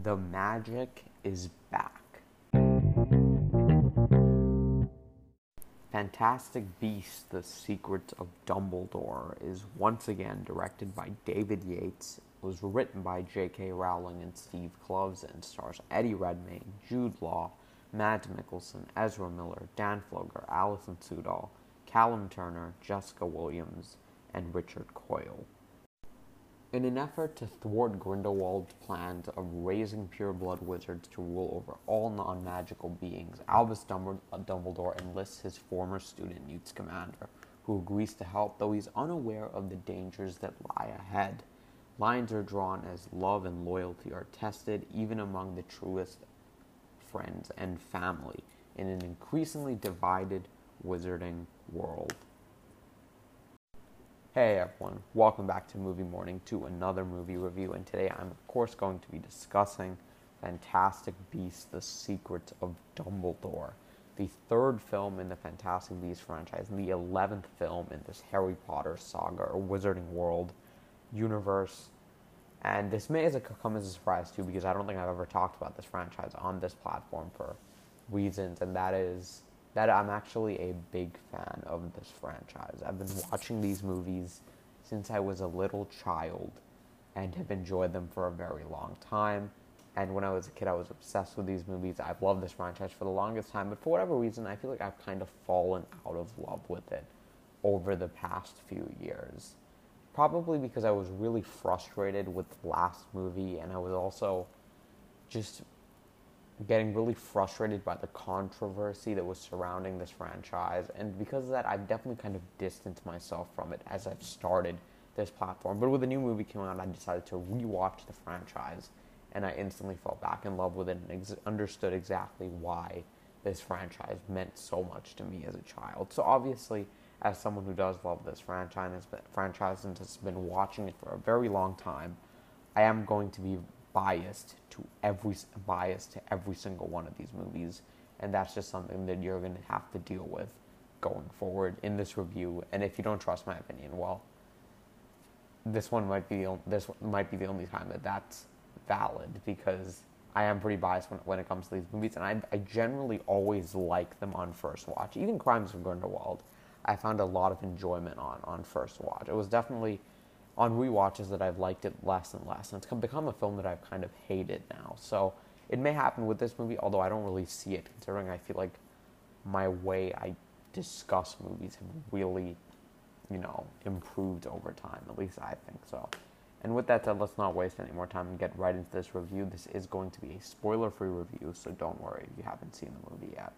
The magic is back. Fantastic Beasts: The Secrets of Dumbledore is once again directed by David Yates, It was written by J.K. Rowling and Steve Kloves, and stars Eddie Redmayne, Jude Law, Mads Mikkelsen, Ezra Miller, Dan Fogler, Alison Sudol, Callum Turner, Jessica Williams, and Richard Coyle. In an effort to thwart Grindelwald's plans of raising pureblood wizards to rule over all non magical beings, Albus uh, Dumbledore enlists his former student Newt Scamander, who agrees to help, though he's unaware of the dangers that lie ahead. Lines are drawn as love and loyalty are tested, even among the truest friends and family, in an increasingly divided wizarding world. Hey everyone, welcome back to Movie Morning to another movie review, and today I'm of course going to be discussing Fantastic Beasts: The Secrets of Dumbledore, the third film in the Fantastic Beasts franchise, and the eleventh film in this Harry Potter saga or Wizarding World universe. And this may as a, come as a surprise too, because I don't think I've ever talked about this franchise on this platform for reasons, and that is that I'm actually a big fan of this franchise. I've been watching these movies since I was a little child and have enjoyed them for a very long time. And when I was a kid, I was obsessed with these movies. I've loved this franchise for the longest time, but for whatever reason, I feel like I've kind of fallen out of love with it over the past few years. Probably because I was really frustrated with the last movie, and I was also just getting really frustrated by the controversy that was surrounding this franchise. And because of that, I've definitely kind of distanced myself from it as I've started this platform. But with a new movie coming out, I decided to rewatch the franchise. And I instantly fell back in love with it and ex- understood exactly why this franchise meant so much to me as a child. So obviously, as someone who does love this franchise, franchise and has been watching it for a very long time, I am going to be biased to every biased to every single one of these movies, and that's just something that you're going to have to deal with going forward in this review. And if you don't trust my opinion, well, this one might be this might be the only time that that's valid because I am pretty biased when, when it comes to these movies, and I, I generally always like them on first watch. Even Crimes of Grindelwald, I found a lot of enjoyment on on first watch. It was definitely on rewatches that I've liked it less and less, and it's become a film that I've kind of hated now. So it may happen with this movie, although I don't really see it, considering I feel like my way I discuss movies have really, you know, improved over time. At least I think so. And with that said, let's not waste any more time and get right into this review. This is going to be a spoiler-free review, so don't worry if you haven't seen the movie yet.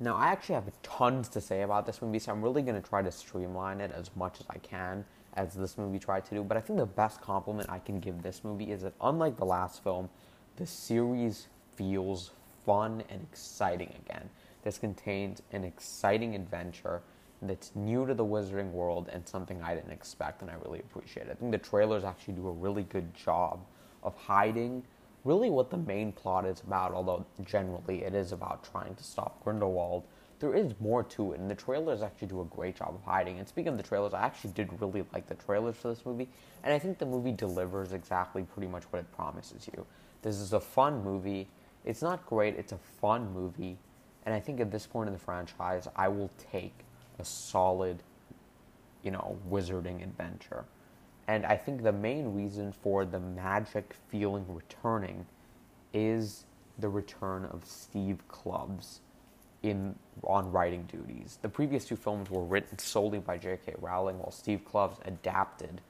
Now, I actually have tons to say about this movie, so I'm really going to try to streamline it as much as I can as this movie tried to do. But I think the best compliment I can give this movie is that, unlike the last film, the series feels fun and exciting again. This contains an exciting adventure that's new to the wizarding world and something I didn't expect, and I really appreciate it. I think the trailers actually do a really good job of hiding really what the main plot is about, although generally it is about trying to stop Grindelwald there is more to it, and the trailers actually do a great job of hiding. And speaking of the trailers, I actually did really like the trailers for this movie, and I think the movie delivers exactly pretty much what it promises you. This is a fun movie. It's not great, it's a fun movie, and I think at this point in the franchise, I will take a solid, you know, wizarding adventure. And I think the main reason for the magic feeling returning is the return of Steve Kloves in on writing duties. The previous two films were written solely by J.K. Rowling, while Steve Kloves adapted,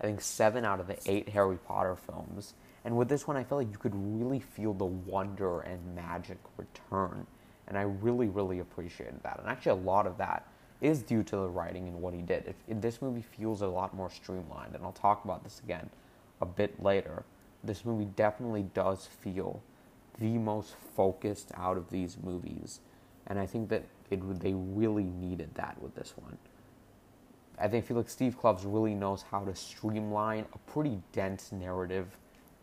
I think, seven out of the eight Harry Potter films. And with this one, I felt like you could really feel the wonder and magic return. And I really, really appreciated that. And actually, a lot of that is due to the writing and what he did. If, if this movie feels a lot more streamlined, and I'll talk about this again a bit later. This movie definitely does feel the most focused out of these movies and I think that it they really needed that with this one. I think feel like Steve Kloves really knows how to streamline a pretty dense narrative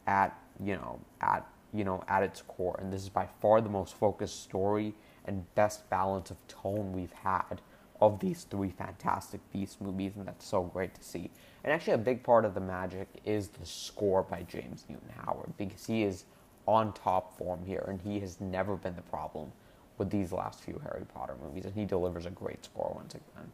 at you know at you know at its core, and this is by far the most focused story and best balance of tone we've had of these three Fantastic Beast movies, and that's so great to see. And actually, a big part of the magic is the score by James Newton Howard because he is on top form here, and he has never been the problem with these last few Harry Potter movies, and he delivers a great score once again.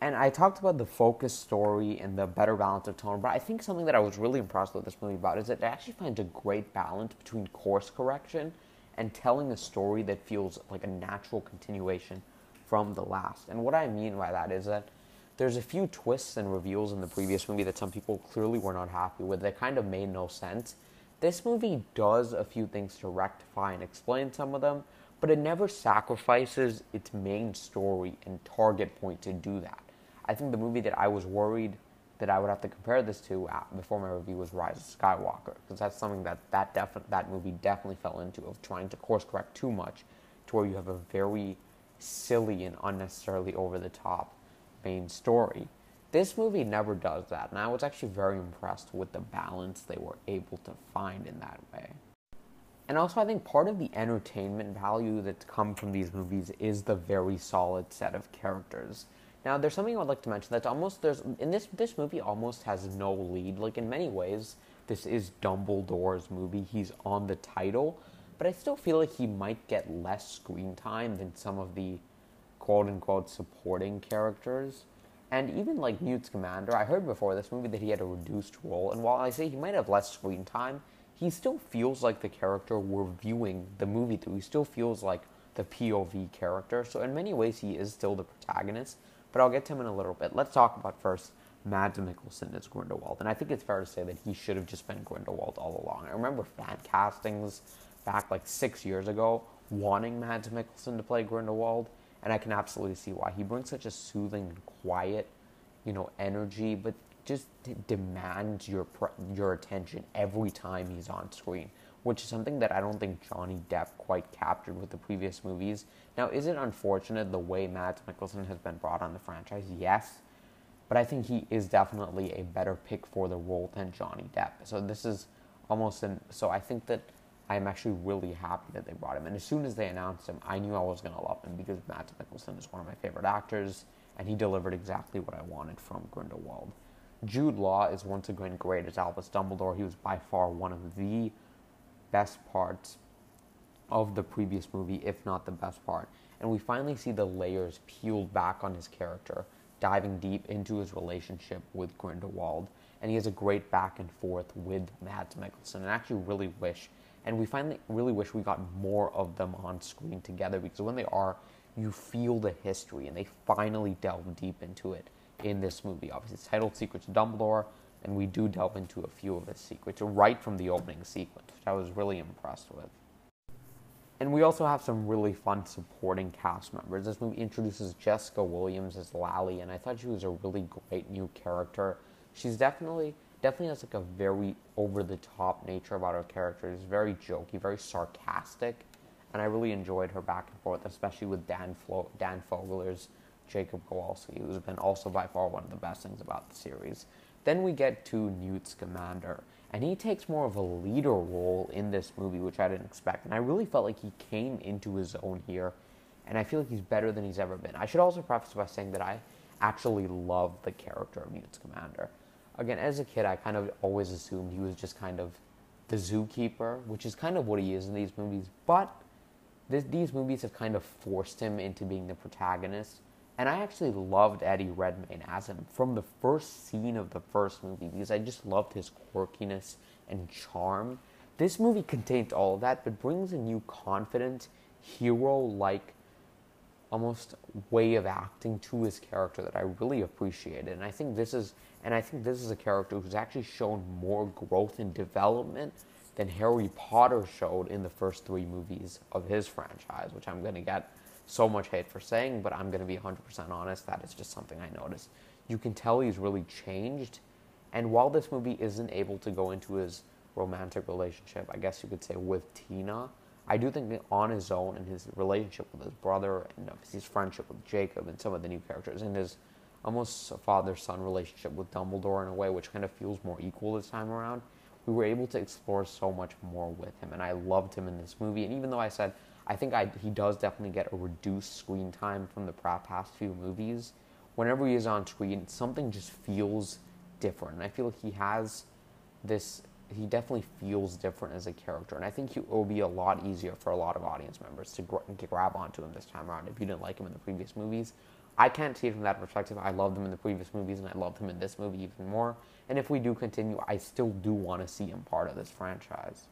And I talked about the focus story and the better balance of tone, but I think something that I was really impressed with this movie about is that it actually finds a great balance between course correction and telling a story that feels like a natural continuation from the last. And what I mean by that is that there's a few twists and reveals in the previous movie that some people clearly were not happy with that kind of made no sense. This movie does a few things to rectify and explain some of them, but it never sacrifices its main story and target point to do that. I think the movie that I was worried that I would have to compare this to uh, before my review was Rise of Skywalker, because that's something that that defi- that movie definitely fell into of trying to course correct too much, to where you have a very silly and unnecessarily over the top main story. This movie never does that, and I was actually very impressed with the balance they were able to find in that way. And also, I think part of the entertainment value that's come from these movies is the very solid set of characters. Now, there's something I would like to mention that's almost there's in this this movie almost has no lead. Like in many ways, this is Dumbledore's movie. He's on the title, but I still feel like he might get less screen time than some of the quote unquote supporting characters. And even like Newt Scamander, I heard before this movie that he had a reduced role. And while I say he might have less screen time, he still feels like the character we're viewing the movie through. He still feels like the POV character. So in many ways, he is still the protagonist. But I'll get to him in a little bit. Let's talk about first Mads Mikkelsen as Grindelwald. And I think it's fair to say that he should have just been Grindelwald all along. I remember fan castings back like six years ago wanting Mads Mikkelsen to play Grindelwald. And I can absolutely see why. He brings such a soothing, quiet, you know, energy, but just demands your your attention every time he's on screen, which is something that I don't think Johnny Depp quite captured with the previous movies. Now, is it unfortunate the way Mads Mikkelsen has been brought on the franchise? Yes, but I think he is definitely a better pick for the role than Johnny Depp. So this is almost an so I think that I'm actually really happy that they brought him. And as soon as they announced him, I knew I was going to love him because Mads Mikkelsen is one of my favorite actors, and he delivered exactly what I wanted from Grindelwald. Jude Law is once again great as Albus Dumbledore. He was by far one of the best parts of the previous movie, if not the best part. And we finally see the layers peeled back on his character, diving deep into his relationship with Grindelwald. And he has a great back and forth with Mads Mikkelsen. And I actually really wish, and we finally really wish we got more of them on screen together because when they are, you feel the history and they finally delve deep into it in this movie. Obviously, it's titled Secrets of Dumbledore, and we do delve into a few of his secrets right from the opening sequence, which I was really impressed with. And we also have some really fun supporting cast members. This movie introduces Jessica Williams as Lally, and I thought she was a really great new character. She's definitely definitely has like a very over the top nature about her character. She's very jokey, very sarcastic, and I really enjoyed her back and forth, especially with Dan Flo- Dan Fogler's Jacob Kowalski, who's been also by far one of the best things about the series. Then we get to Newt Scamander, and he takes more of a leader role in this movie, which I didn't expect. And I really felt like he came into his own here, and I feel like he's better than he's ever been. I should also preface by saying that I actually love the character of Newt Scamander. Again, as a kid, I kind of always assumed he was just kind of the zookeeper, which is kind of what he is in these movies. But this, these movies have kind of forced him into being the protagonist and I actually loved Eddie Redmayne as him from the first scene of the first movie because I just loved his quirkiness and charm. This movie contains all of that, but brings a new confident, hero like almost way of acting to his character that I really appreciated. And I think this is and I think this is a character who's actually shown more growth and development than Harry Potter showed in the first three movies of his franchise, which I'm gonna get so much hate for saying, but I'm going to be 100% honest. That is just something I noticed. You can tell he's really changed. And while this movie isn't able to go into his romantic relationship, I guess you could say, with Tina, I do think that on his own and his relationship with his brother and his friendship with Jacob and some of the new characters and his almost father son relationship with Dumbledore in a way which kind of feels more equal this time around, we were able to explore so much more with him. And I loved him in this movie. And even though I said I think I, he does definitely get a reduced screen time from the past few movies. Whenever he is on screen, something just feels different. And I feel he has this he definitely feels different as a character, and I think it will be a lot easier for a lot of audience members to, to grab onto him this time around if you didn't like him in the previous movies. I can't see it from that perspective. I loved him in the previous movies, and I loved him in this movie even more. And if we do continue, I still do want to see him part of this franchise.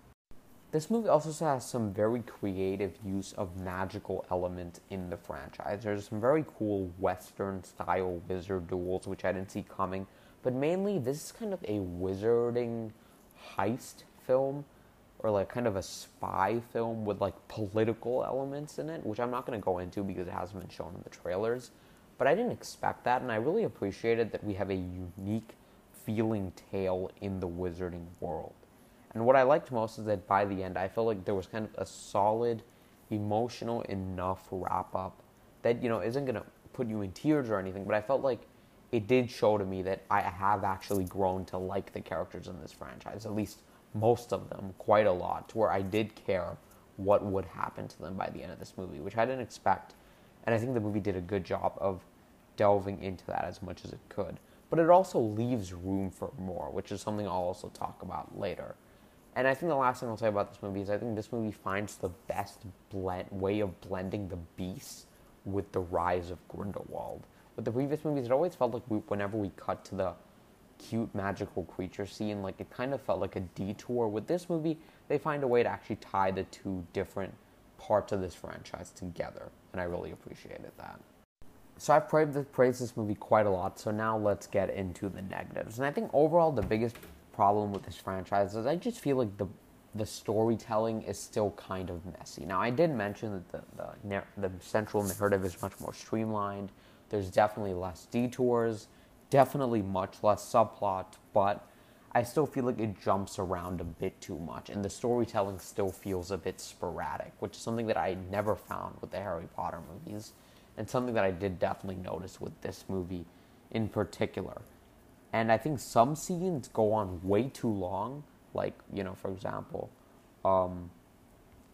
This movie also has some very creative use of magical element in the franchise. There's some very cool Western style wizard duels, which I didn't see coming. But mainly, this is kind of a wizarding heist film, or like kind of a spy film with like political elements in it, which I'm not going to go into because it hasn't been shown in the trailers. But I didn't expect that, and I really appreciated that we have a unique feeling tale in the wizarding world. And what I liked most is that by the end, I felt like there was kind of a solid, emotional enough wrap up that, you know, isn't going to put you in tears or anything, but I felt like it did show to me that I have actually grown to like the characters in this franchise, at least most of them, quite a lot, to where I did care what would happen to them by the end of this movie, which I didn't expect. And I think the movie did a good job of delving into that as much as it could. But it also leaves room for more, which is something I'll also talk about later. And I think the last thing I'll say about this movie is I think this movie finds the best blend, way of blending the beast with the rise of Grindelwald. With the previous movies, it always felt like we, whenever we cut to the cute magical creature scene, like it kind of felt like a detour. With this movie, they find a way to actually tie the two different parts of this franchise together, and I really appreciated that. So I've praised this movie quite a lot, so now let's get into the negatives. And I think overall, the biggest problem with this franchise is I just feel like the the storytelling is still kind of messy. Now, I did mention that the, the, the central narrative is much more streamlined. There's definitely less detours, definitely much less subplot, but I still feel like it jumps around a bit too much, and the storytelling still feels a bit sporadic, which is something that I never found with the Harry Potter movies, and something that I did definitely notice with this movie in particular. And I think some scenes go on way too long. Like, you know, for example, um,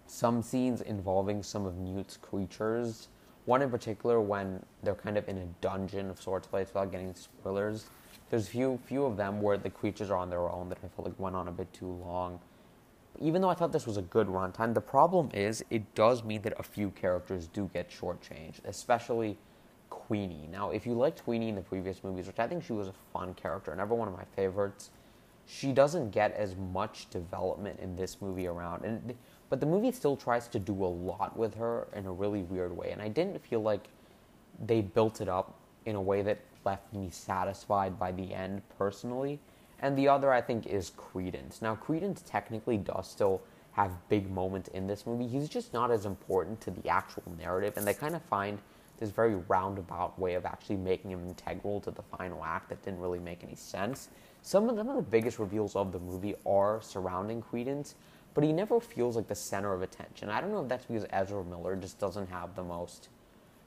some scenes involving some of Newt's creatures. One in particular, when they're kind of in a dungeon of sorts place without getting spoilers. There's few few of them where the creatures are on their own that I felt like went on a bit too long. Even though I thought this was a good runtime, the problem is it does mean that a few characters do get shortchanged, especially Queenie. Now, if you liked Queenie in the previous movies, which I think she was a fun character and ever one of my favorites, she doesn't get as much development in this movie around. And but the movie still tries to do a lot with her in a really weird way, and I didn't feel like they built it up in a way that left me satisfied by the end personally. And the other, I think, is Credence. Now, Credence technically does still have big moments in this movie. He's just not as important to the actual narrative, and they kind of find this very roundabout way of actually making him integral to the final act that didn't really make any sense. Some of, some of the biggest reveals of the movie are surrounding Credence, but he never feels like the center of attention. I don't know if that's because Ezra Miller just doesn't have the most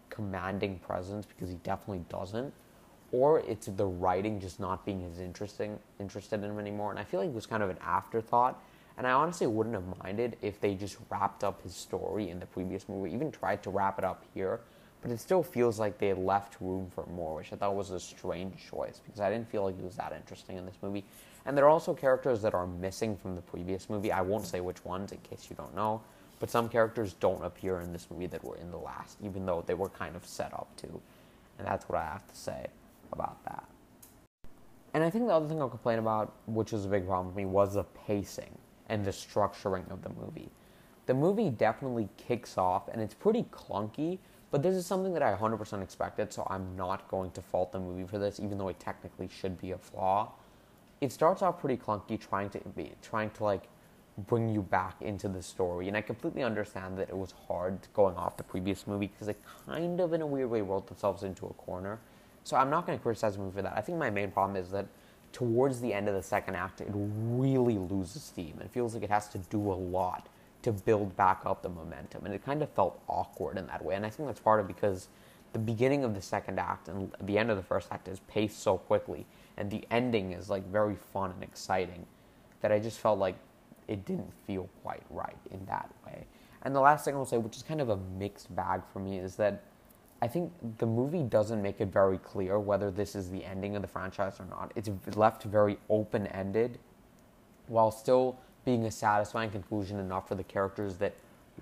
commanding presence because he definitely doesn't, or it's the writing just not being as interesting interested in him anymore. And I feel like it was kind of an afterthought. And I honestly wouldn't have minded if they just wrapped up his story in the previous movie, even tried to wrap it up here but it still feels like they left room for more, which I thought was a strange choice because I didn't feel like it was that interesting in this movie. And there are also characters that are missing from the previous movie. I won't say which ones in case you don't know, but some characters don't appear in this movie that were in the last, even though they were kind of set up to. And that's what I have to say about that. And I think the other thing I'll complain about, which was a big problem for me, was the pacing and the structuring of the movie. The movie definitely kicks off, and it's pretty clunky but this is something that I 100% expected, so I'm not going to fault the movie for this, even though it technically should be a flaw. It starts off pretty clunky, trying to be trying to like bring you back into the story, and I completely understand that it was hard going off the previous movie because it kind of, in a weird way, rolled themselves into a corner. So I'm not going to criticize the movie for that. I think my main problem is that towards the end of the second act, it really loses steam. It feels like it has to do a lot to build back up the momentum. And it kind of felt awkward in that way. And I think that's part of because the beginning of the second act and the end of the first act is paced so quickly. And the ending is like very fun and exciting that I just felt like it didn't feel quite right in that way. And the last thing I'll say, which is kind of a mixed bag for me, is that I think the movie doesn't make it very clear whether this is the ending of the franchise or not. It's left very open ended while still being a satisfying conclusion enough for the characters that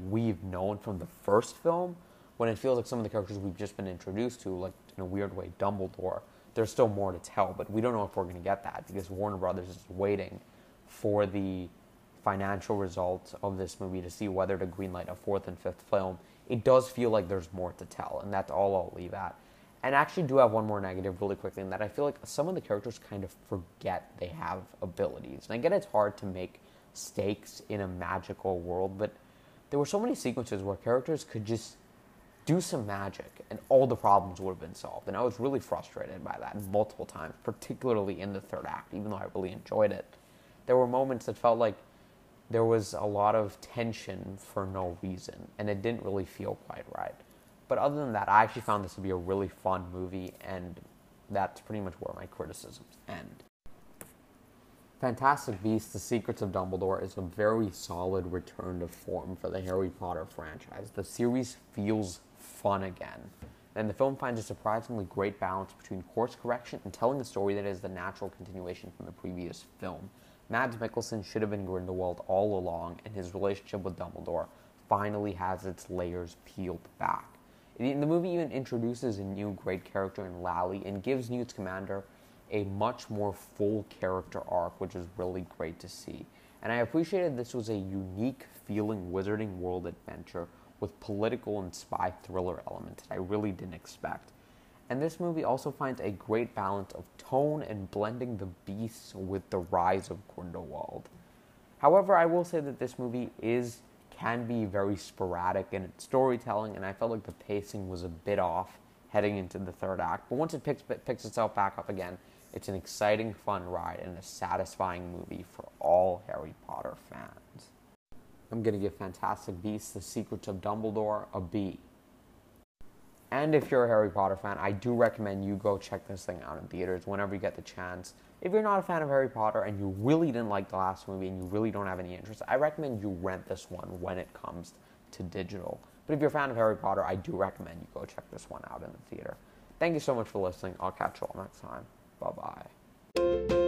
we've known from the first film, when it feels like some of the characters we've just been introduced to, like in a weird way, Dumbledore, there's still more to tell, but we don't know if we're going to get that because Warner Brothers is waiting for the financial results of this movie to see whether to greenlight a fourth and fifth film. It does feel like there's more to tell, and that's all I'll leave at. And I actually do have one more negative really quickly in that I feel like some of the characters kind of forget they have abilities. And I get it's hard to make stakes in a magical world, but there were so many sequences where characters could just do some magic and all the problems would have been solved. And I was really frustrated by that multiple times, particularly in the third act, even though I really enjoyed it. There were moments that felt like there was a lot of tension for no reason, and it didn't really feel quite right. But other than that, I actually found this to be a really fun movie, and that's pretty much where my criticisms end. Fantastic Beasts: The Secrets of Dumbledore is a very solid return to form for the Harry Potter franchise. The series feels fun again, and the film finds a surprisingly great balance between course correction and telling a story that is the natural continuation from the previous film. Mads Mikkelsen should have been Grindelwald all along, and his relationship with Dumbledore finally has its layers peeled back. The movie even introduces a new great character in Lally and gives Newt Scamander a much more full character arc, which is really great to see. And I appreciated this was a unique feeling Wizarding World adventure with political and spy thriller elements that I really didn't expect. And this movie also finds a great balance of tone and blending the beasts with the rise of Grindelwald. However, I will say that this movie is can be very sporadic in its storytelling, and I felt like the pacing was a bit off heading into the third act. But once it picks, picks itself back up again, it's an exciting, fun ride and a satisfying movie for all Harry Potter fans. I'm going to give Fantastic Beasts The Secrets of Dumbledore a B. And if you're a Harry Potter fan, I do recommend you go check this thing out in theaters whenever you get the chance. If you're not a fan of Harry Potter and you really didn't like the last movie and you really don't have any interest, I recommend you rent this one when it comes to digital. But if you're a fan of Harry Potter, I do recommend you go check this one out in the theater. Thank you so much for listening. I'll catch you all next time. Bye bye.